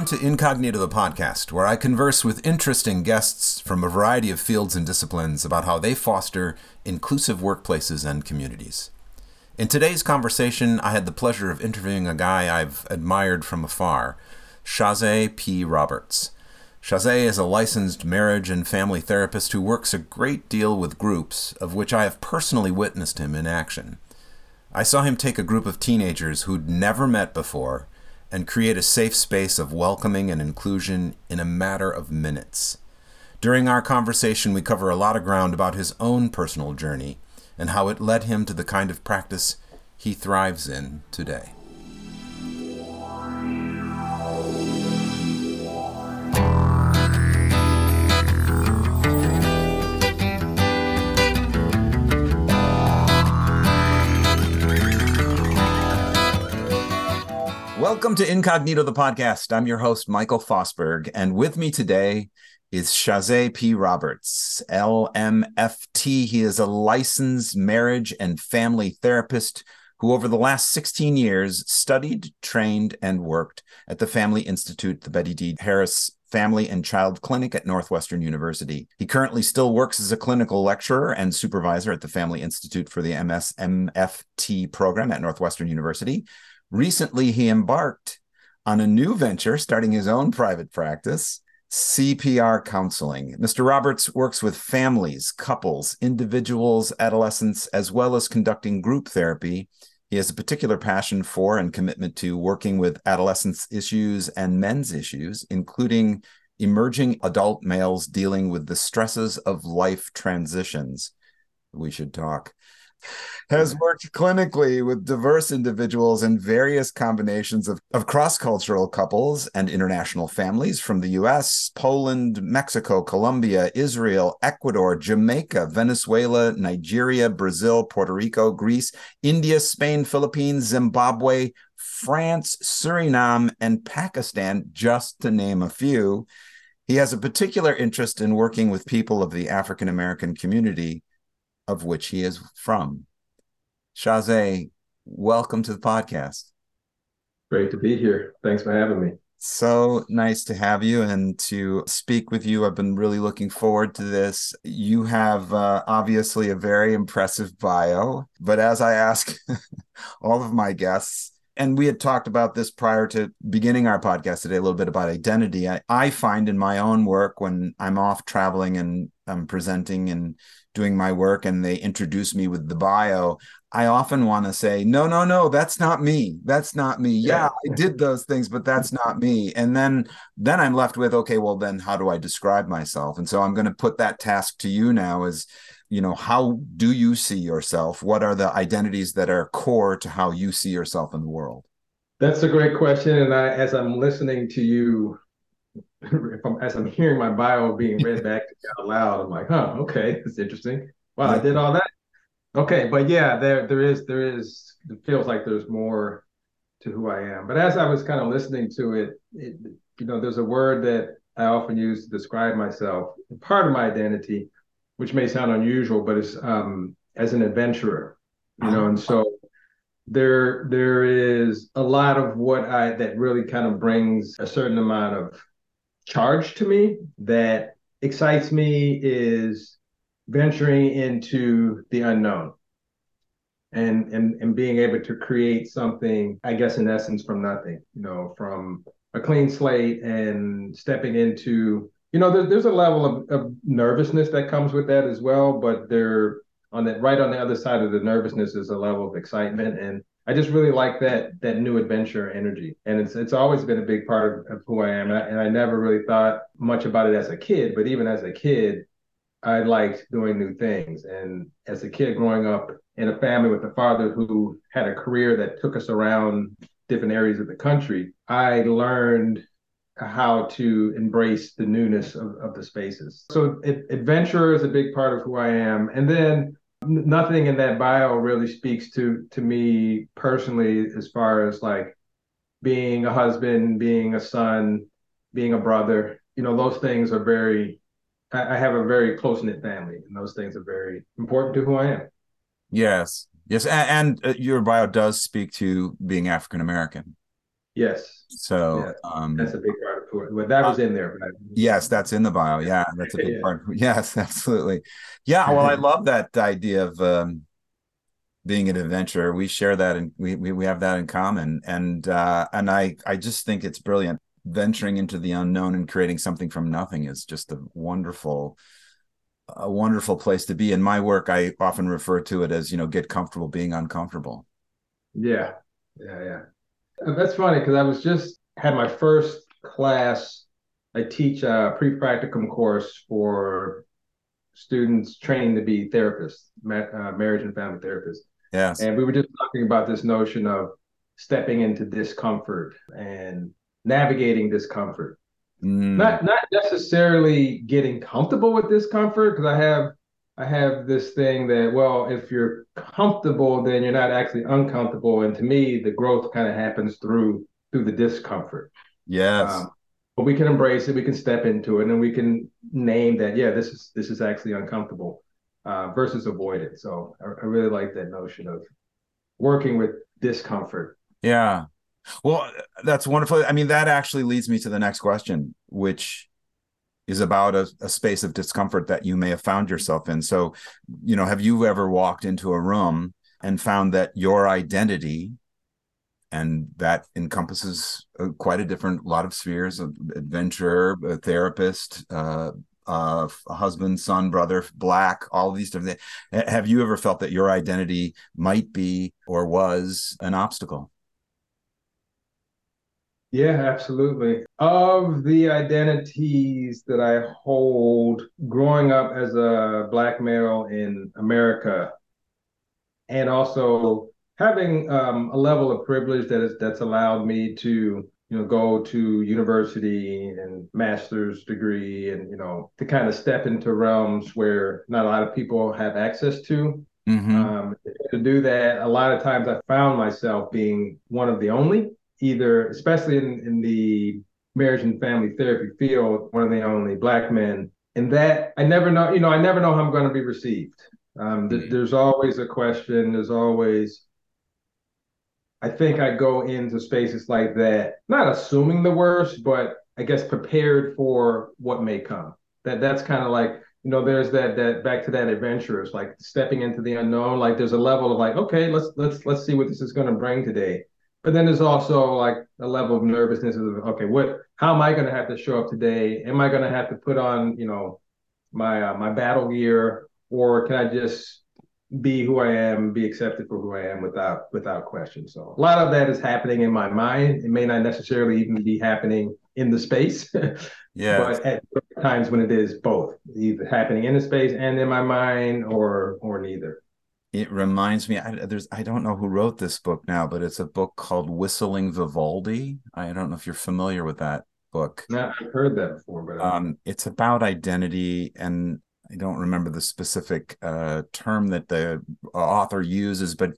Welcome to Incognito the podcast, where I converse with interesting guests from a variety of fields and disciplines about how they foster inclusive workplaces and communities. In today's conversation, I had the pleasure of interviewing a guy I've admired from afar, Chaazé P. Roberts. Chaazé is a licensed marriage and family therapist who works a great deal with groups, of which I have personally witnessed him in action. I saw him take a group of teenagers who'd never met before and create a safe space of welcoming and inclusion in a matter of minutes. During our conversation, we cover a lot of ground about his own personal journey and how it led him to the kind of practice he thrives in today. Welcome to Incognito the podcast. I'm your host, Michael Fosberg, and with me today is Chaazé P. Roberts, LMFT. He is a licensed marriage and family therapist who, over the last 16 years, studied, trained, and worked at the Family Institute, the Bette D. Harris Family and Child Clinic at Northwestern University. He currently still works as a clinical lecturer and supervisor at the Family Institute for the MSMFT program at Northwestern University. Recently, he embarked on a new venture, starting his own private practice, CPR counseling. Mr. Roberts works with families, couples, individuals, adolescents, as well as conducting group therapy. He has a particular passion for and commitment to working with adolescents' issues and men's issues, including emerging adult males dealing with the stresses of life transitions. We should talk has mm-hmm. worked clinically with diverse individuals in various combinations of, of cross cultural couples and international families from the US, Poland, Mexico, Colombia, Israel, Ecuador, Jamaica, Venezuela, Nigeria, Brazil, Puerto Rico, Greece, India, Spain, Philippines, Zimbabwe, France, Suriname, and Pakistan, just to name a few. He has a particular interest in working with people of the African American community of which he is from. Chaazé, welcome to the podcast. Great to be here. Thanks for having me. So nice to have you and to speak with you. I've been really looking forward to this. You have uh, obviously a very impressive bio, but as I ask all of my guests, and we had talked about this prior to beginning our podcast today a little bit about identity. I, I find in my own work when I'm off traveling and I'm presenting and doing my work and they introduce me with the bio, I often want to say, no, no, no, that's not me. That's not me. Yeah, I did those things, but that's not me. And then then I'm left with, okay, well then how do I describe myself? And so I'm going to put that task to you now is, you know, how do you see yourself? What are the identities that are core to how you see yourself in the world? That's a great question. And I as I'm listening to you if I'm, as I'm hearing my bio being read back out loud, I'm like, huh, okay, it's interesting. Wow, I did all that. Okay, but yeah, there there is there is it feels like there's more to who I am. But as I was kind of listening to it, it you know, there's a word that I often use to describe myself. Part of my identity, which may sound unusual, but it's um, as an adventurer. You know, and so there there is a lot of what I that really kind of brings a certain amount of charge to me that excites me is venturing into the unknown and and and being able to create something i guess in essence from nothing you know from a clean slate and stepping into you know there, there's a level of, of nervousness that comes with that as well but there on that right on the other side of the nervousness is a level of excitement and I just really like that that new adventure energy, and it's it's always been a big part of, of who I am. And I, and I never really thought much about it as a kid, but even as a kid, I liked doing new things. And as a kid growing up in a family with a father who had a career that took us around different areas of the country, I learned how to embrace the newness of, of the spaces. So it, adventure is a big part of who I am. And then nothing in that bio really speaks to to me personally as far as like being a husband being a son being a brother you know those things are very i, I have a very close-knit family and those things are very important to who i am yes yes and, and uh, your bio does speak to being african american Yes. So Yeah. um, That's a big part of it. Well, that was in there. But yes, that's in the bio. Yeah, that's a big Yeah. part. Yes, absolutely. Yeah. Well, I love that idea of um, being an adventurer. We share that, and we, we we have that in common. And uh, and I I just think it's brilliant. Venturing into the unknown and creating something from nothing is just a wonderful a wonderful place to be. In my work, I often refer to it as you know get comfortable being uncomfortable. Yeah, yeah, yeah. Uh, That's funny because I was just had my first class. I teach a pre-practicum course for students training to be therapists, ma- uh, marriage and family therapists, Yes. and we were just talking about this notion of stepping into discomfort and navigating discomfort. Mm, Not not necessarily getting comfortable with discomfort because I have I have this thing that well if you're comfortable then you're not actually uncomfortable and to me the growth kind of happens through through the discomfort. Yes. Um, but we can embrace it, we can step into it, and we can name that yeah this is this is actually uncomfortable uh, versus avoid it. So I, I really like that notion of working with discomfort. Yeah. Well, that's wonderful. I mean, that actually leads me to the next question, which is about a, a space of discomfort that you may have found yourself in. So, you know, have you ever walked into a room and found that your identity, and that encompasses uh, quite a different lot of spheres of adventurer, a therapist, uh, uh, husband, son, brother, black, all these different things. Have you ever felt that your identity might be or was an obstacle? Yeah, absolutely. Of the identities that I hold growing up as a black male in America, and also having um, a level of privilege that is that's allowed me to, you know, go to university and master's degree and, you know, to kind of step into realms where not a lot of people have access to. Mhm. Um, to do that, a lot of times I found myself being one of the only, either, especially in, in the marriage and family therapy field, one of the only black men. And that I never know, you know, I never know how I'm going to be received. Um, th- Mhm. there's always a question. There's always, I think I go into spaces like that, not assuming the worst, but I guess prepared for what may come. That that's kind of like, you know, there's that that back to that adventurous, like stepping into the unknown. Like there's a level of like, okay, let's let's let's see what this is going to bring today. But then there's also like a level of nervousness of okay, what how am I going to have to show up today? Am I going to have to put on, you know, my uh, my battle gear, or can I just be who I am, be accepted for who I am without without question. So a lot of that is happening in my mind. It may not necessarily even be happening in the space, Yeah. but at times when it is both, either happening in the space and in my mind, or or neither. It reminds me, I, there's I don't know who wrote this book now, but it's a book called Whistling Vivaldi. I don't know if you're familiar with that book. Now I've heard that before, but Um, it's about identity, and I don't remember the specific uh, term that the author uses, but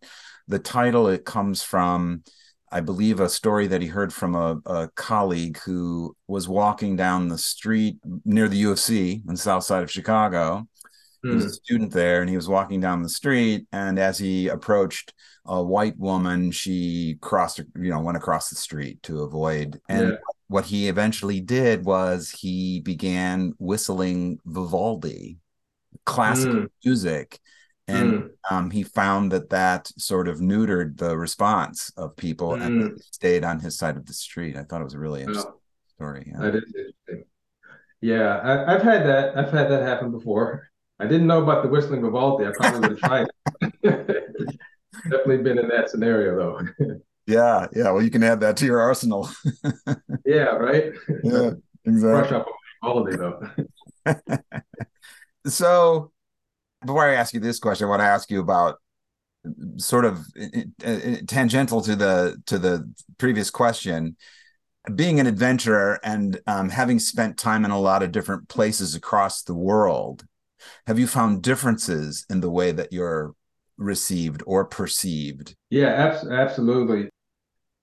the title it comes from, I believe, a story that he heard from a, a colleague who was walking down the street near the U of C on the south side of Chicago. He was a mm, student there, and he was walking down the street. And as he approached a white woman, she crossed, you know, went across the street to avoid. And yeah, what he eventually did was he began whistling Vivaldi, classical mm, music, and mm, um, he found that that sort of neutered the response of people and mm. they stayed on his side of the street. I thought it was a really interesting Well, story. Yeah. that is interesting. Yeah, I, I've had that. I've had that happen before. I didn't know about the whistling Vivaldi. I probably would have tried it. Definitely been in that scenario though. yeah, yeah. Well, you can add that to your arsenal. Yeah, right. yeah, Brush exactly. up on though. So, before I ask you this question, I want to ask you about sort of uh, uh, tangential to the to the previous question being an adventurer and um, having spent time in a lot of different places across the world have you found differences in the way that you're received or perceived Yeah, abs- absolutely.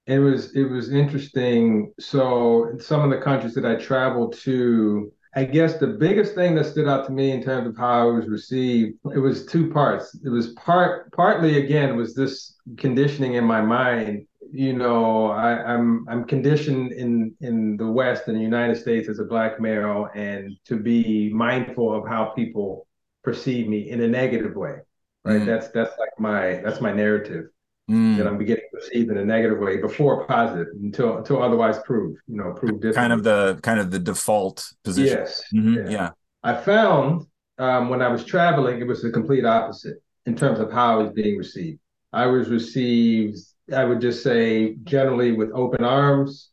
It was it was interesting. So some of the countries that I traveled to, I guess the biggest thing that stood out to me in terms of how I was received, it was two parts. It was part partly again was this conditioning in my mind. you know, I, I'm I'm conditioned in in the West in the United States as a black male, and to be mindful of how people perceive me in a negative way. Right. Mm. That's that's like my that's my narrative. Mm. That I'm beginning perceived in a negative way before positive until until otherwise proved, you know, proved different. Kind of the kind of the default position. Yes. Mm-hmm. Yeah. yeah. I found um, when I was traveling, it was the complete opposite in terms of how I was being received. I was received, I would just say, generally with open arms,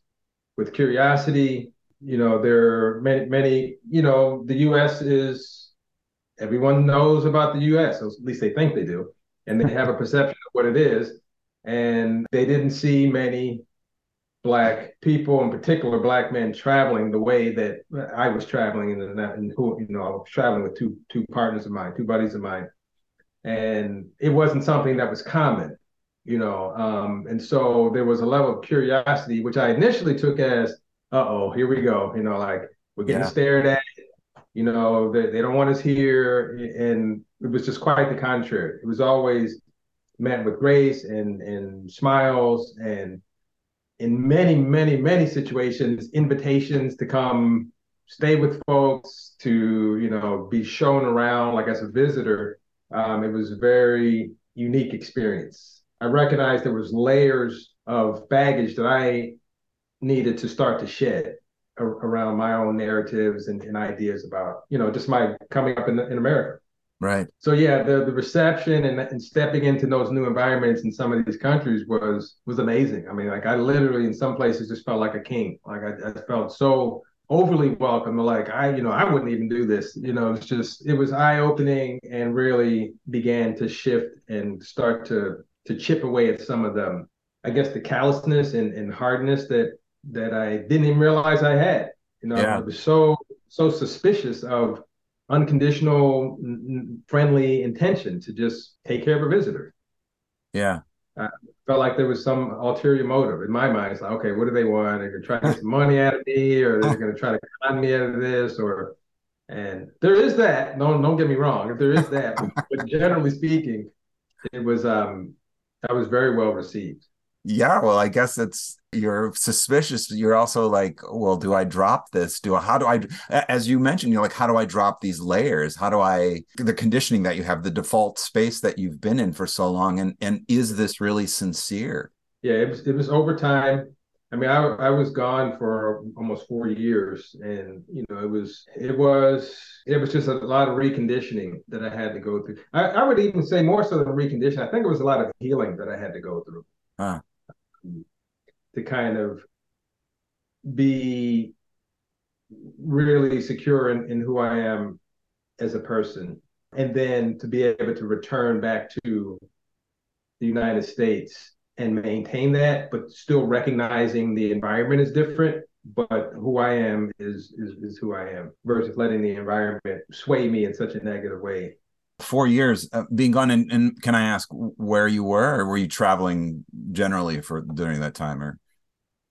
with curiosity. You know, there are many, many, you know, the US is, everyone knows about the US, at least they think they do, and they have a perception of what it is. And they didn't see many black people, in particular black men, traveling the way that I was traveling, and, and who you know I was traveling with two two partners of mine, two buddies of mine, and it wasn't something that was common, you know. Um, and so there was a level of curiosity, which I initially took as, "Uh oh, here we go," you know, like we're getting yeah. stared at, you know, they, they don't want us here, and it was just quite the contrary. It was always met with grace and and smiles and in many, many, many situations, invitations to come stay with folks, to you know, be shown around like as a visitor. Um, it was a very unique experience. I recognized there was layers of baggage that I needed to start to shed around my own narratives and, and, ideas about, you know, just my coming up in, in America. Right. So yeah, the, the reception and, and stepping into those new environments in some of these countries was was amazing. I mean, like I literally in some places just felt like a king. Like I, I felt so overly welcome. Like I, you know, I wouldn't even do this. You know, it's just it was eye opening and really began to shift and start to to chip away at some of them. I guess the callousness and, and hardness that that I didn't even realize I had. You know, yeah. I was so so suspicious of unconditional, n- friendly intention to just take care of a visitor. Yeah. I felt like there was some ulterior motive in my mind. It's like, okay, what do they want? They're gonna try to get some money out of me, or they're gonna try to con me out of this, or and there is that. No, don't get me wrong. If there is that, but generally speaking, it was um I was very well received. Yeah, well, I guess it's you're suspicious. You're also like, well, do I drop this? Do I, how do I, as you mentioned, you're like, how do I drop these layers? How do I, the conditioning that you have, the default space that you've been in for so long, and and is this really sincere? Yeah, it was. It was over time. I mean, I I was gone for almost four years, and you know, it was it was it was just a lot of reconditioning that I had to go through. I, I would even say more so than reconditioning. I think it was a lot of healing that I had to go through. Huh um, to kind of be really secure in, in who I am as a person. And then to be able to return back to the United States and maintain that, but still recognizing the environment is different, but who I am is, is, is who I am versus letting the environment sway me in such a negative way four years uh, being gone and, and, can i ask where you were or were you traveling generally for during that time or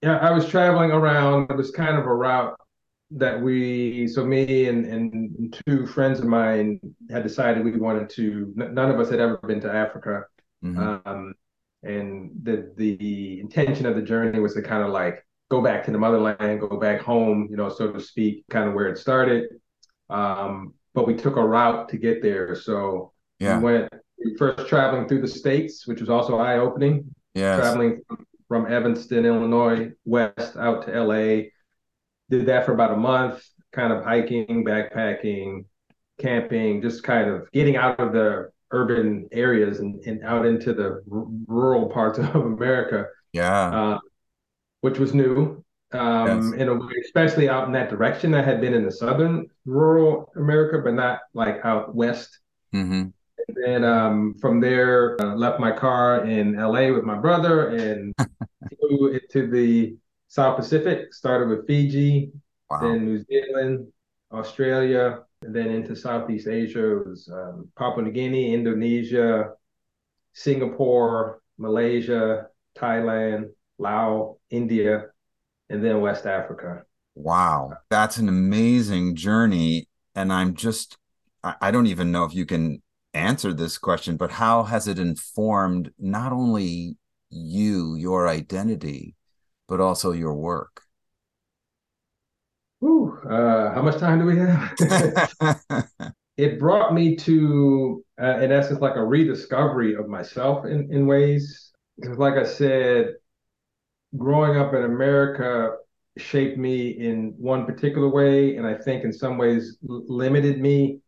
yeah i was traveling around it was kind of a route that we so me and, and two friends of mine had decided we wanted to none of us had ever been to africa mm-hmm. um, and the the intention of the journey was to kind of like go back to the motherland go back home you know so to speak kind of where it started um, but we took a route to get there. So yeah. we went first traveling through the states, which was also eye opening. Yeah, traveling from Evanston, Illinois, west out to LA. Did that for about a month, kind of hiking, backpacking, camping, just kind of getting out of the urban areas and, and out into the r- rural parts of America. Yeah. Uh, which was new um, yes. in a way, especially out in that direction. I had been in the southern rural America, but not like out west. Mm-hmm. And then um, from there, uh, left my car in LA with my brother and flew to the South Pacific. Started with Fiji, wow. then New Zealand, Australia, and then into Southeast Asia. It was um, Papua New Guinea, Indonesia, Singapore, Malaysia, Thailand, Laos, India, and then West Africa. Wow, that's an amazing journey. And I'm just, I don't even know if you can answer this question, but how has it informed not only you, your identity, but also your work? Ooh, uh, how much time do we have? it brought me to, uh, in essence, like a rediscovery of myself in, in ways. Because, like I said, growing up in America shaped me in one particular way, and I think in some ways limited me.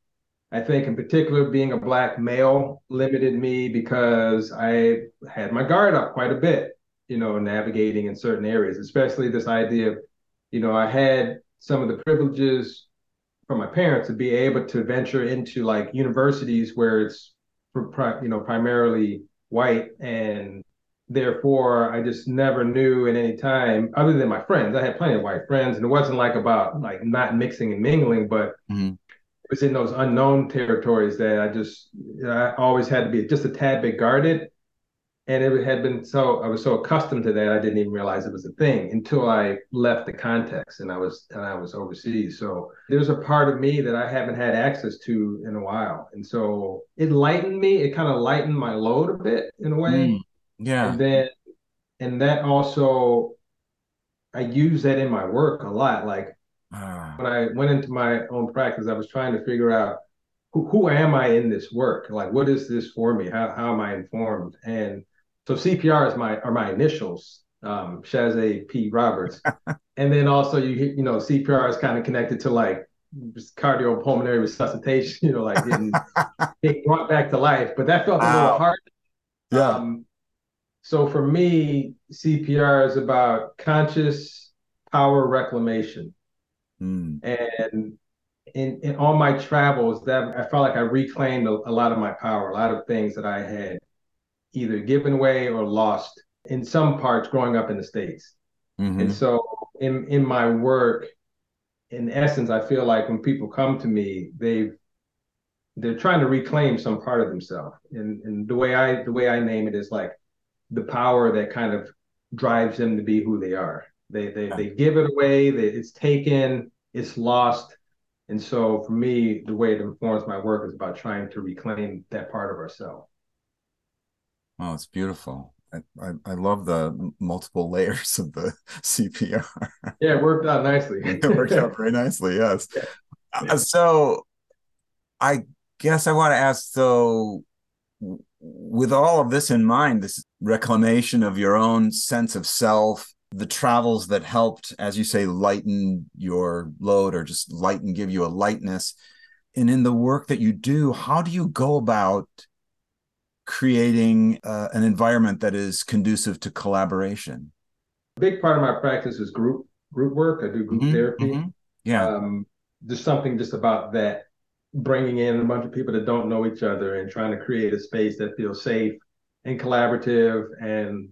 I think, in particular, being a Black male limited me because I had my guard up quite a bit, you know, navigating in certain areas, especially this idea of, you know, I had some of the privileges from my parents to be able to venture into like universities where it's you know primarily white and therefore I just never knew at any time other than my friends I had plenty of white friends and it wasn't like about like not mixing and mingling but mm-hmm. Was in those unknown territories that I just I always had to be just a tad bit guarded and it had been so I was so accustomed to that I didn't even realize it was a thing until I left the context and I was and I was overseas. So there's a part of me that I haven't had access to in a while, and so it lightened me. It kind of lightened my load a bit in a way. Mm, yeah. And then and that also I use that in my work a lot. Like uh. when I went into my own practice, I was trying to figure out who, who am I in this work? Like, what is this for me? How, how am I informed? And so CPR is my are my initials, um, Chaazé P. Roberts, and then also you you know CPR is kind of connected to like cardiopulmonary resuscitation, you know, like getting, getting brought back to life. But that felt wow. a little hard. Yeah. Um, so for me, CPR is about conscious power reclamation, mm. and in, in all my travels, that I felt like I reclaimed a, a lot of my power, a lot of things that I had either given away or lost in some parts growing up in the states. Mm-hmm. And so in in my work, in essence, I feel like when people come to me, they've they're trying to reclaim some part of themselves. And and the way I the way I name it is like the power that kind of drives them to be who they are. They they they give it away, they, it's taken, it's lost. And so for me, the way it informs my work is about trying to reclaim that part of ourselves. Oh, it's beautiful. I, I, I, love the multiple layers of the CPR. Yeah, it worked out nicely. it worked out very nicely, yes. Yeah. Uh, so I guess I want to ask so with all of this in mind, this reclamation of your own sense of self, the travels that helped, as you say, lighten your load or just lighten, give you a lightness. And in the work that you do, how do you go about creating uh, an environment that is conducive to collaboration? A big part of my practice is group group work. I do group mm-hmm, therapy. Mm-hmm. Yeah, um, there's something just about that bringing in a bunch of people that don't know each other and trying to create a space that feels safe and collaborative and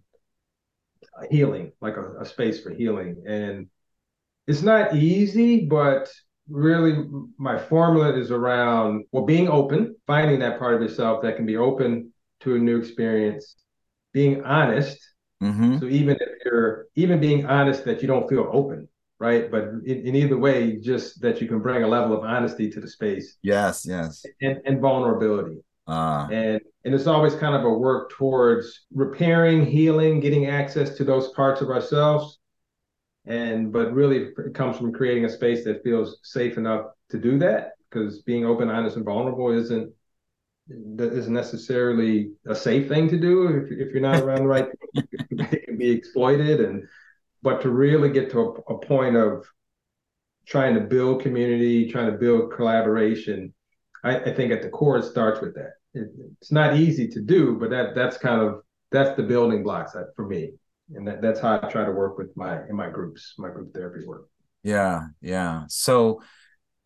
healing, like a, a space for healing. And it's not easy, but really my formula is around well being open finding that part of yourself that can be open to a new experience, being honest. Mm-hmm. So even if you're even being honest that you don't feel open, right? But in, in, either way, just that you can bring a level of honesty to the space. Yes, yes. And, and vulnerability. Uh. And and it's always kind of a work towards repairing, healing, getting access to those parts of ourselves. And but really it comes from creating a space that feels safe enough to do that. Because being open, honest, and vulnerable isn't that isn't necessarily a safe thing to do if, if you're not around the right people. it can be exploited and but to really get to a, a, point of trying to build community trying to build collaboration I, I think at the core it starts with that. It, it's not easy to do but that that's kind of that's the building blocks for me. And that, that's how i try to work with my in my groups my group therapy work. Yeah yeah. So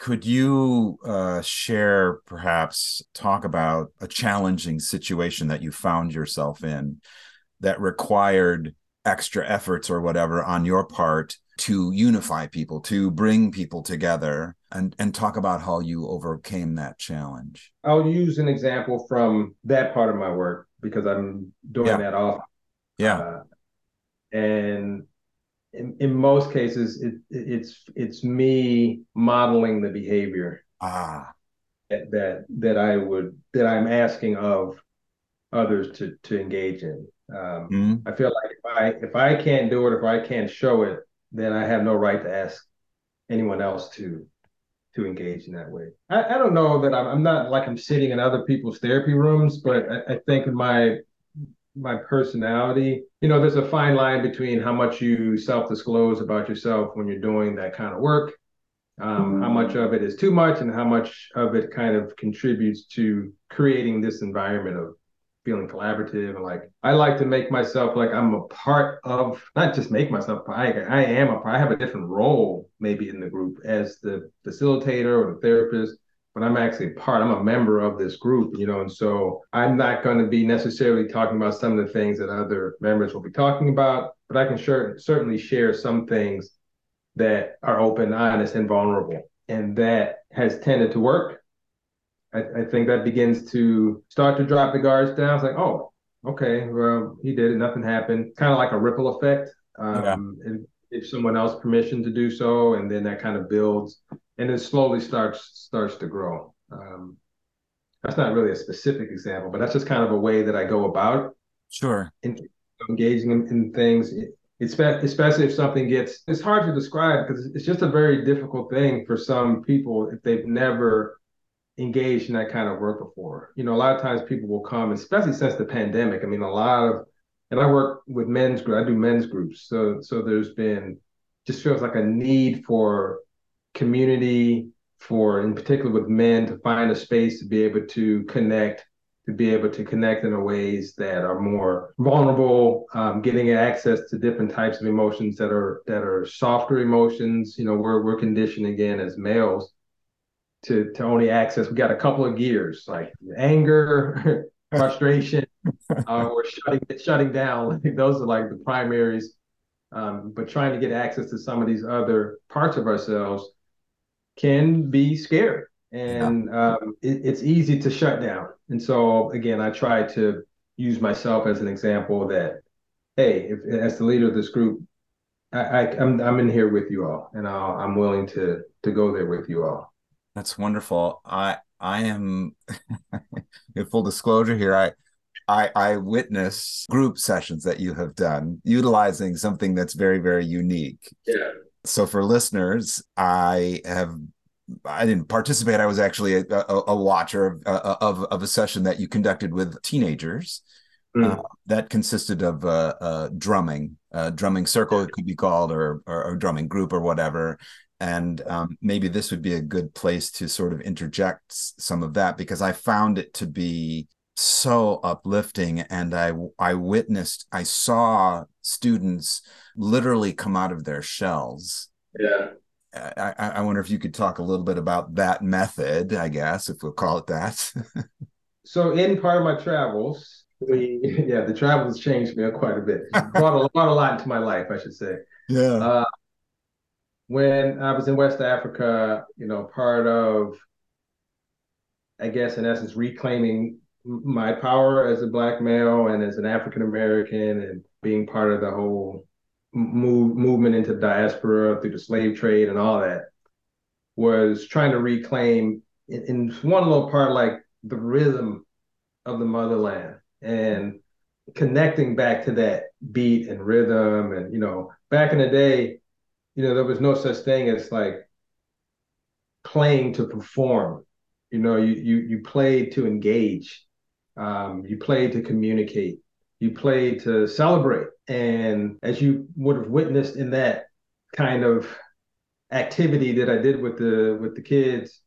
could you uh, share, perhaps, talk about a challenging situation that you found yourself in that required extra efforts or whatever on your part to unify people, to bring people together, and and talk about how you overcame that challenge? I'll use an example from that part of my work because I'm doing yeah. that often. Yeah. Uh, and in, in most cases it, it's it's me modeling the behavior ah that, that that I would that I'm asking of others to to engage in Um, mm-hmm. I feel like if I if I can't do it, if I can't show it, then I have no right to ask anyone else to to engage in that way. I, I don't know that I'm, I'm not like I'm sitting in other people's therapy rooms, but I, I think my my personality, you know, there's a fine line between how much you self-disclose about yourself when you're doing that kind of work, um, how much of it is too much, and how much of it kind of contributes to creating this environment of feeling collaborative and like I like to make myself like I'm a part of not just make myself I I am a part I have a different role maybe in the group as the facilitator or the therapist but I'm actually part I'm a member of this group you know and so I'm not going to be necessarily talking about some of the things that other members will be talking about but I can sure, certainly share some things that are open honest and vulnerable and that has tended to work I, I think that begins to start to drop the guards down. It's like, oh, okay, well, he did it, nothing happened. Kind of like a ripple effect. Um, yeah. If someone else permission to do so, and then that kind of builds, and then slowly starts starts to grow. Um, that's not really a specific example, but that's just kind of a way that I go about. Sure. In, engaging in, in things, especially if something gets. It's hard to describe because it's just a very difficult thing for some people if they've never engaged in that kind of work before. You know, a lot of times people will come, especially since the pandemic. I mean, a lot of, and I work with men's group. I do men's groups, so so there's been just feels like a need for community, for in particular with men to find a space to be able to connect, to be able to connect in ways that are more vulnerable, um, getting access to different types of emotions that are that are softer emotions. You know, we're we're conditioned again as males to to only access. We got a couple of gears like anger, frustration, uh, or shutting shutting down. Those are like the primaries. Um, but trying to get access to some of these other parts of ourselves can be scary, and yeah. um, it, it's easy to shut down. And so again, I try to use myself as an example that hey, if, as the leader of this group, I, I am I'm, I'm in here with you all, and i am willing to to go there with you all. That's wonderful. I I am in full disclosure here. I I I witness group sessions that you have done utilizing something that's very very unique. Yeah. So for listeners, I have I didn't participate. I was actually a, a, a watcher of, uh, of, of a session that you conducted with teenagers. Mm. Uh, that consisted of uh, uh, drumming, a drumming circle it could be called, or, or, or drumming group or whatever and um, maybe this would be a good place to sort of interject some of that because I found it to be so uplifting and I I witnessed I saw students literally come out of their shells. Yeah. I, I wonder if you could talk a little bit about that method, I guess, if we'll call it that. so in part of my travels, we yeah, the travels changed me quite a bit. Brought a, brought a lot into my life, I should say. Yeah. Uh, when I was in West Africa, you know, part of, I guess, in essence, reclaiming my power as a black male and as an African American, and being part of the whole move movement into diaspora through the slave trade and all that, was trying to reclaim in, in one little part like the rhythm of the motherland and connecting back to that beat and rhythm and you know back in the day you know, there was no such thing as like playing to perform. You know, you you you played to engage, um, you played to communicate, you played to celebrate. And as you would have witnessed in that kind of activity that I did with the with the kids,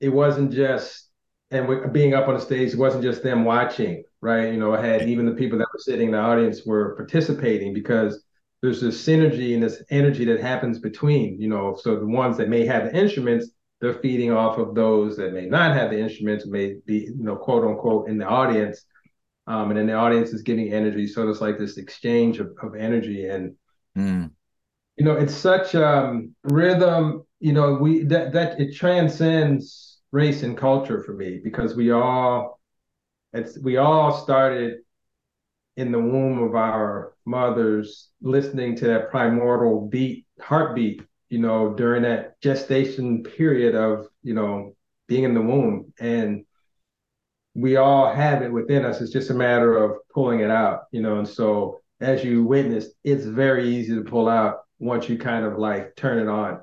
it wasn't just and being up on the stage, it wasn't just them watching, right? You know, I had even the people that were sitting in the audience were participating because there's this synergy and this energy that happens between, you know, so the ones that may have the instruments, they're feeding off of those that may not have the instruments, may be, you know, quote unquote, in the audience. Um, and then the audience is giving energy. So it's like this exchange of, of energy. And, mm. you know, it's such um, rhythm, you know, we that that it transcends race and culture for me because we all it's we all started in the womb of our mothers, listening to that primordial beat, heartbeat, you know, during that gestation period of, you know, being in the womb. And we all have it within us. It's just a matter of pulling it out, you know. And so, as you witnessed, it's very easy to pull out once you kind of like turn it on.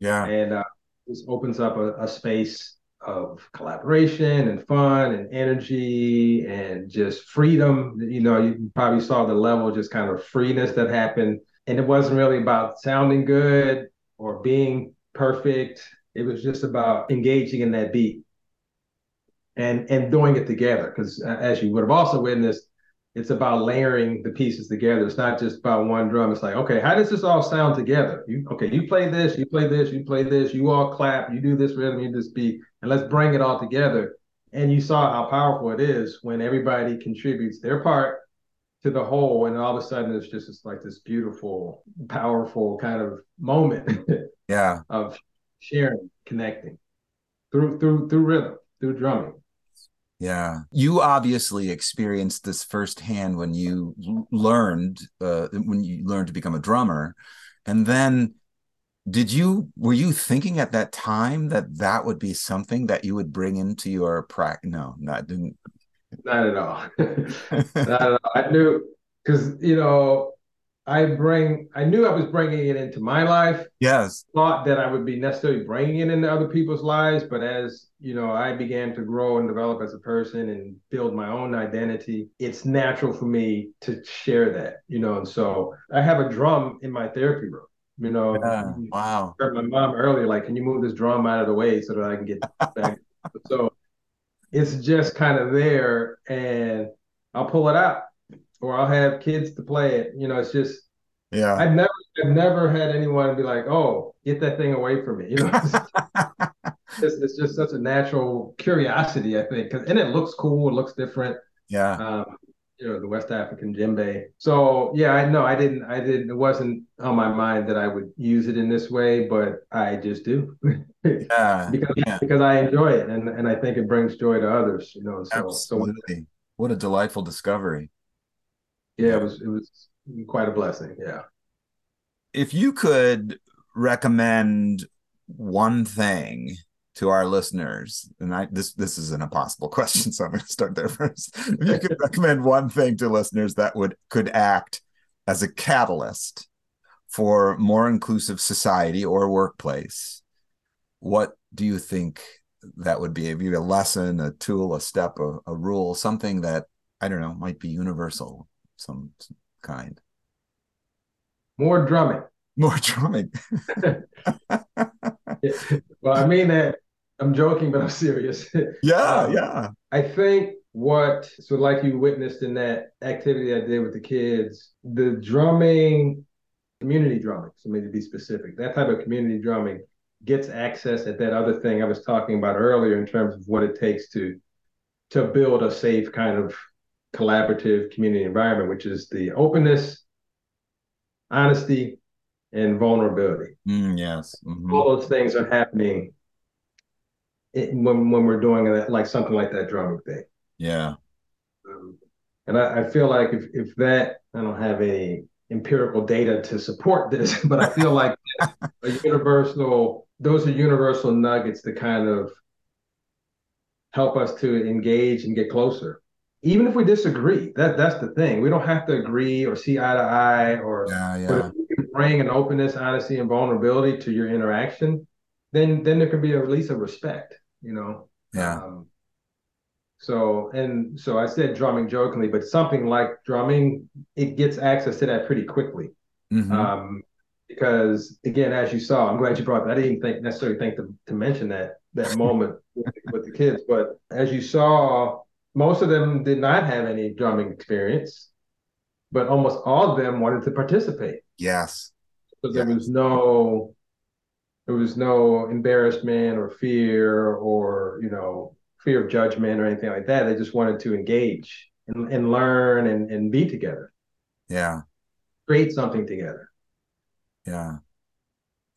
Yeah. And uh, this opens up a, a space of collaboration and fun and energy and just freedom. You know, you probably saw the level of just kind of freeness that happened. And it wasn't really about sounding good or being perfect. It was just about engaging in that beat and and doing it together. Because uh, as you would have also witnessed, it's about layering the pieces together. It's not just about one drum. It's like, okay, how does this all sound together? You okay, you play this, you play this, you play this, you all clap, you do this rhythm, you do this beat, and let's bring it all together. And you saw how powerful it is when everybody contributes their part to the whole, and all of a sudden it's just it's like this beautiful, powerful kind of moment. yeah. of sharing, connecting through through through rhythm, through drumming. Yeah. You obviously experienced this firsthand when you learned uh, when you learned to become a drummer. And then did you were you thinking at that time that that would be something that you would bring into your practice? No, that didn't. Not at all. Not at all. I knew because you know I bring, I knew I was bringing it into my life. Yes. Thought that I would be necessarily bringing it into other people's lives. But as, you know, I began to grow and develop as a person and build my own identity, it's natural for me to share that, you know. And so I have a drum in my therapy room. You know, yeah. wow. I heard my mom earlier, like, can you move this drum out of the way so that I can get back? so it's just kind of there and I'll pull it out or I'll have kids to play it. You know, it's just yeah. I've never I've never had anyone be like, "Oh, get that thing away from me." You know, it's, it's, just such a natural curiosity, I think, cause, and it looks cool. It looks different. Yeah. Um, you know, the West African djembe. So yeah, I know I didn't I didn't it wasn't on my mind that I would use it in this way, but I just do. yeah. because yeah. because I enjoy it and, and I think it brings joy to others, you know. So Absolutely. So, what a delightful discovery yeah, it was it was quite a blessing. Yeah. If you could recommend one thing to our listeners, and I this this is an impossible question, so I'm going to start there first. If you could recommend one thing to listeners that would could act as a catalyst for more inclusive society or workplace, what do you think that would be? Maybe a lesson, a tool, a step, a, a rule, something that I don't know might be universal some, some kind. More drumming. More drumming. well, I mean that I'm joking, but I'm serious. Yeah, um, yeah. I think what so like you witnessed in that activity I did with the kids, the drumming, community drumming, so maybe to be specific, that type of community drumming gets access at that other thing I was talking about earlier in terms of what it takes to to build a safe kind of collaborative community environment, which is the openness, honesty, and vulnerability. Mm, yes. Mm-hmm. All those things are happening when when we're doing that, like something like that drumming thing. Yeah. Um, and I, I, feel like if if that I don't have any empirical data to support this, but I feel like a universal those are universal nuggets that kind of help us to engage and get closer even if we disagree, that that's the thing. We don't have to agree or see eye to eye or yeah, yeah. But if you can bring an openness, honesty, and vulnerability to your interaction, then then there can be a release of respect, you know. Yeah. Um, so and so I said drumming jokingly, but something like drumming, it gets access to that pretty quickly. Mm-hmm. Um, because again, as you saw, I'm glad you brought that. I didn't think necessarily think to, to mention that that moment with, with the kids, but as you saw most of them did not have any drumming experience, but almost all of them wanted to participate. Yes. So there yes. was no there was no embarrassment or fear or, you know, fear of judgment or anything like that. They just wanted to engage and, and learn and, and be together. Yeah. Create something together. Yeah.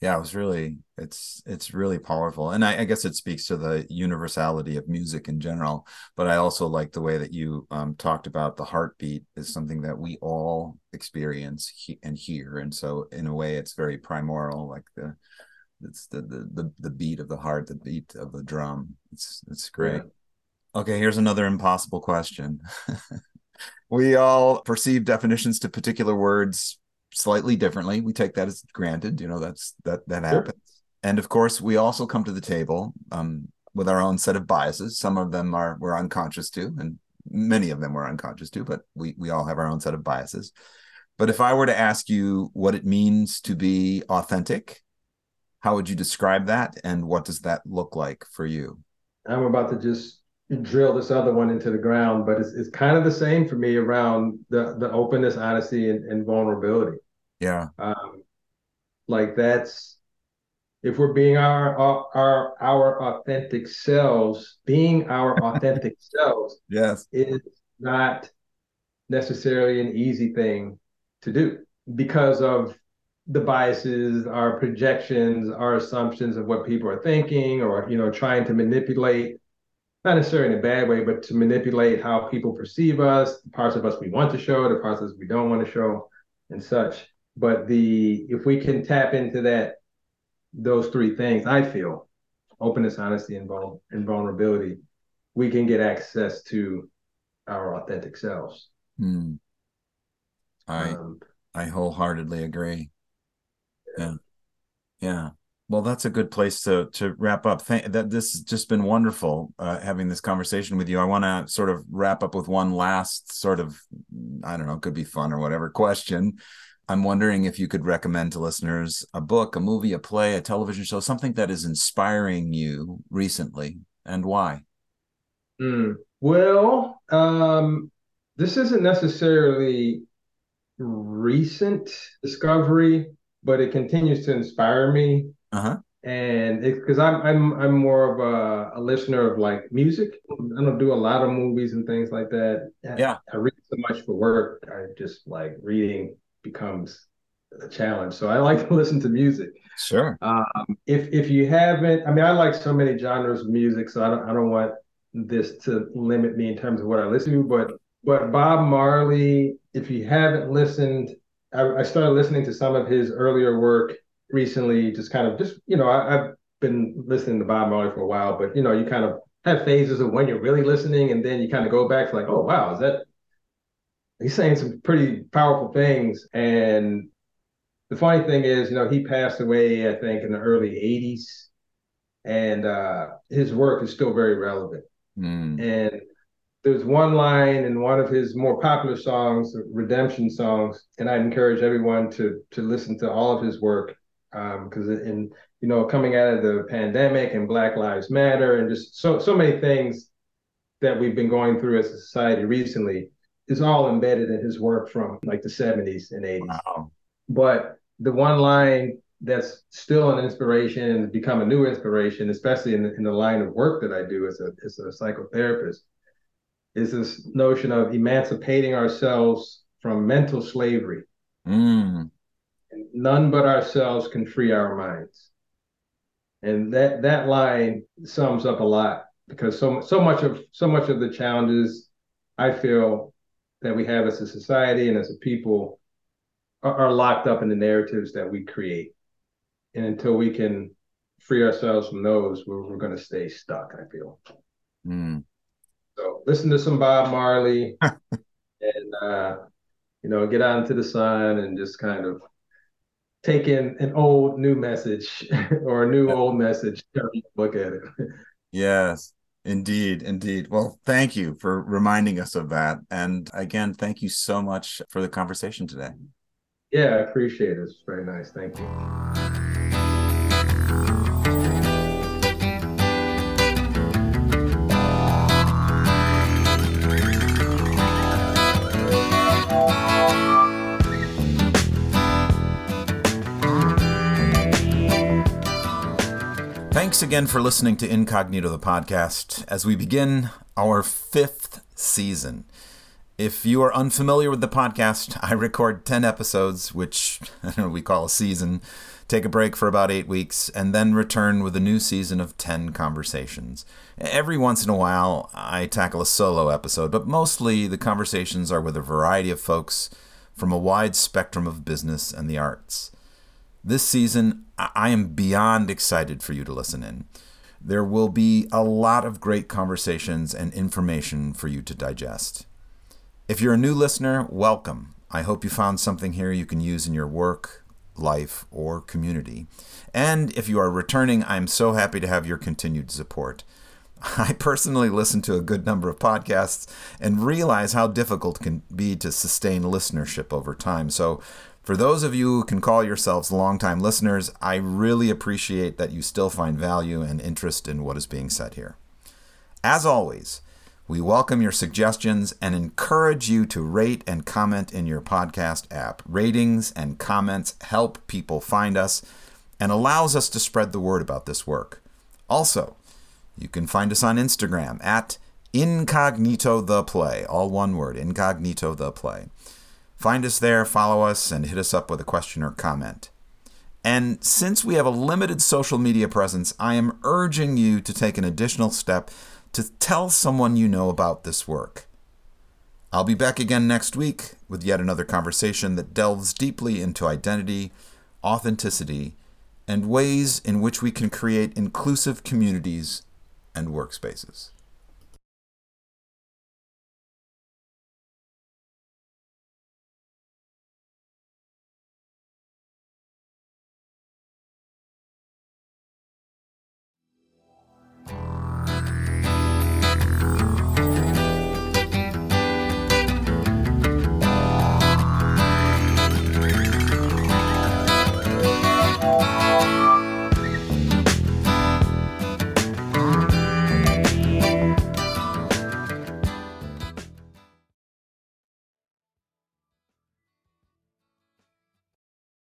Yeah it was really it's it's really powerful and I, I, guess it speaks to the universality of music in general but i also like the way that you um, talked about the heartbeat is something that we all experience he- and hear and so in a way it's very primordial like the it's the, the the the beat of the heart the beat of the drum. It's it's great. Okay, here's another impossible question. we all perceive definitions to particular words slightly differently. We take that as granted. You know, that's that that sure. happens. And of course, we also come to the table um, with our own set of biases. Some of them are we're unconscious to, and many of them we're unconscious to, but we we all have our own set of biases. But if I were to ask you what it means to be authentic, how would you describe that, and what does that look like for you? I'm about to just drill this other one into the ground, but it's, it's kind of the same for me around the the openness, honesty, and, and vulnerability. Yeah. Um, like that's if we're being our, our our our authentic selves, being our authentic selves, yes, is not necessarily an easy thing to do because of the biases, our projections, our assumptions of what people are thinking, or you know, trying to manipulate not necessarily in a bad way, but to manipulate how people perceive us, the parts of us we want to show, the parts of us we don't want to show, and such. But the if we can tap into that, those three things, I feel, openness, honesty, and, vul- and vulnerability, we can get access to our authentic selves. Hmm. I um, I wholeheartedly agree. Yeah. Yeah. Well, that's a good place to to wrap up. Thank, that this has just been wonderful uh, having this conversation with you. I want to sort of wrap up with one last sort of I don't know, could be fun or whatever question. I'm wondering if you could recommend to listeners a book, a movie, a play, a television show, something that is inspiring you recently, and why. Mm. Well, um, this isn't necessarily recent discovery, but it continues to inspire me uh-huh. And it's because I'm I'm I'm more of a, a, listener of like music. I don't do a lot of movies and things like that. Yeah. I, I read so much for work. I just like reading becomes a challenge. So I like to listen to music. Sure. Um, if if you haven't, I mean, I like so many genres of music, so I don't I don't want this to limit me in terms of what I listen to. But but Bob Marley, if you haven't listened, I, I started listening to some of his earlier work recently just kind of just you know I, have been listening to Bob Marley for a while, but you know you kind of have phases of when you're really listening, and then you kind of go back to like, oh wow, is that he's saying some pretty powerful things. And the funny thing is, you know, he passed away I think in the early '80s, and uh, his work is still very relevant. Mm. And there's one line in one of his more popular songs, redemption songs, and I encourage everyone to to listen to all of his work because um, in you know coming out of the pandemic and Black Lives Matter and just so so many things that we've been going through as a society recently is all embedded in his work from like the 70s and 80s. Wow. But the one line that's still an inspiration and become a new inspiration, especially in the, in the line of work that I do as a as a psychotherapist, is this notion of emancipating ourselves from mental slavery. Mm none but ourselves can free our minds. And that that line sums up a lot because so so much of so much of the challenges I feel that we have as a society and as a people are, are locked up in the narratives that we create. And until we can free ourselves from those, we're, we're going to stay stuck, I feel. Mm. So listen to some Bob Marley and, uh, you know, get out into the sun and just kind of taking an old new message or a new old message look at it. Yes indeed indeed. Well thank you for reminding us of that. And again thank you so much for the conversation today. Yeah i appreciate it. It's very nice. Thank you Thanks again for listening to Incognito, the podcast, as we begin our fifth season. If you are unfamiliar with the podcast, I record 10 episodes, which we call a season, take a break for about eight weeks, and then return with a new season of 10 conversations. Every once in a while, I tackle a solo episode, but mostly the conversations are with a variety of folks from a wide spectrum of business and the arts. This season, I am beyond excited for you to listen in. There will be a lot of great conversations and information for you to digest. If you're a new listener, welcome. I hope you found something here you can use in your work, life, or community. And if you are returning, I'm so happy to have your continued support. I personally listen to a good number of podcasts and realize how difficult it can be to sustain listenership over time. So, for those of you who can call yourselves longtime listeners, I really appreciate that you still find value and interest in what is being said here. As always, we welcome your suggestions and encourage you to rate and comment in your podcast app. Ratings and comments help people find us and allows us to spread the word about this work. Also, you can find us on Instagram at incognito the play, all one word, incognito the play. Find us there, follow us, and hit us up with a question or comment. And since we have a limited social media presence, I am urging you to take an additional step to tell someone you know about this work. I'll be back again next week with yet another conversation that delves deeply into identity, authenticity, and ways in which we can create inclusive communities and workspaces.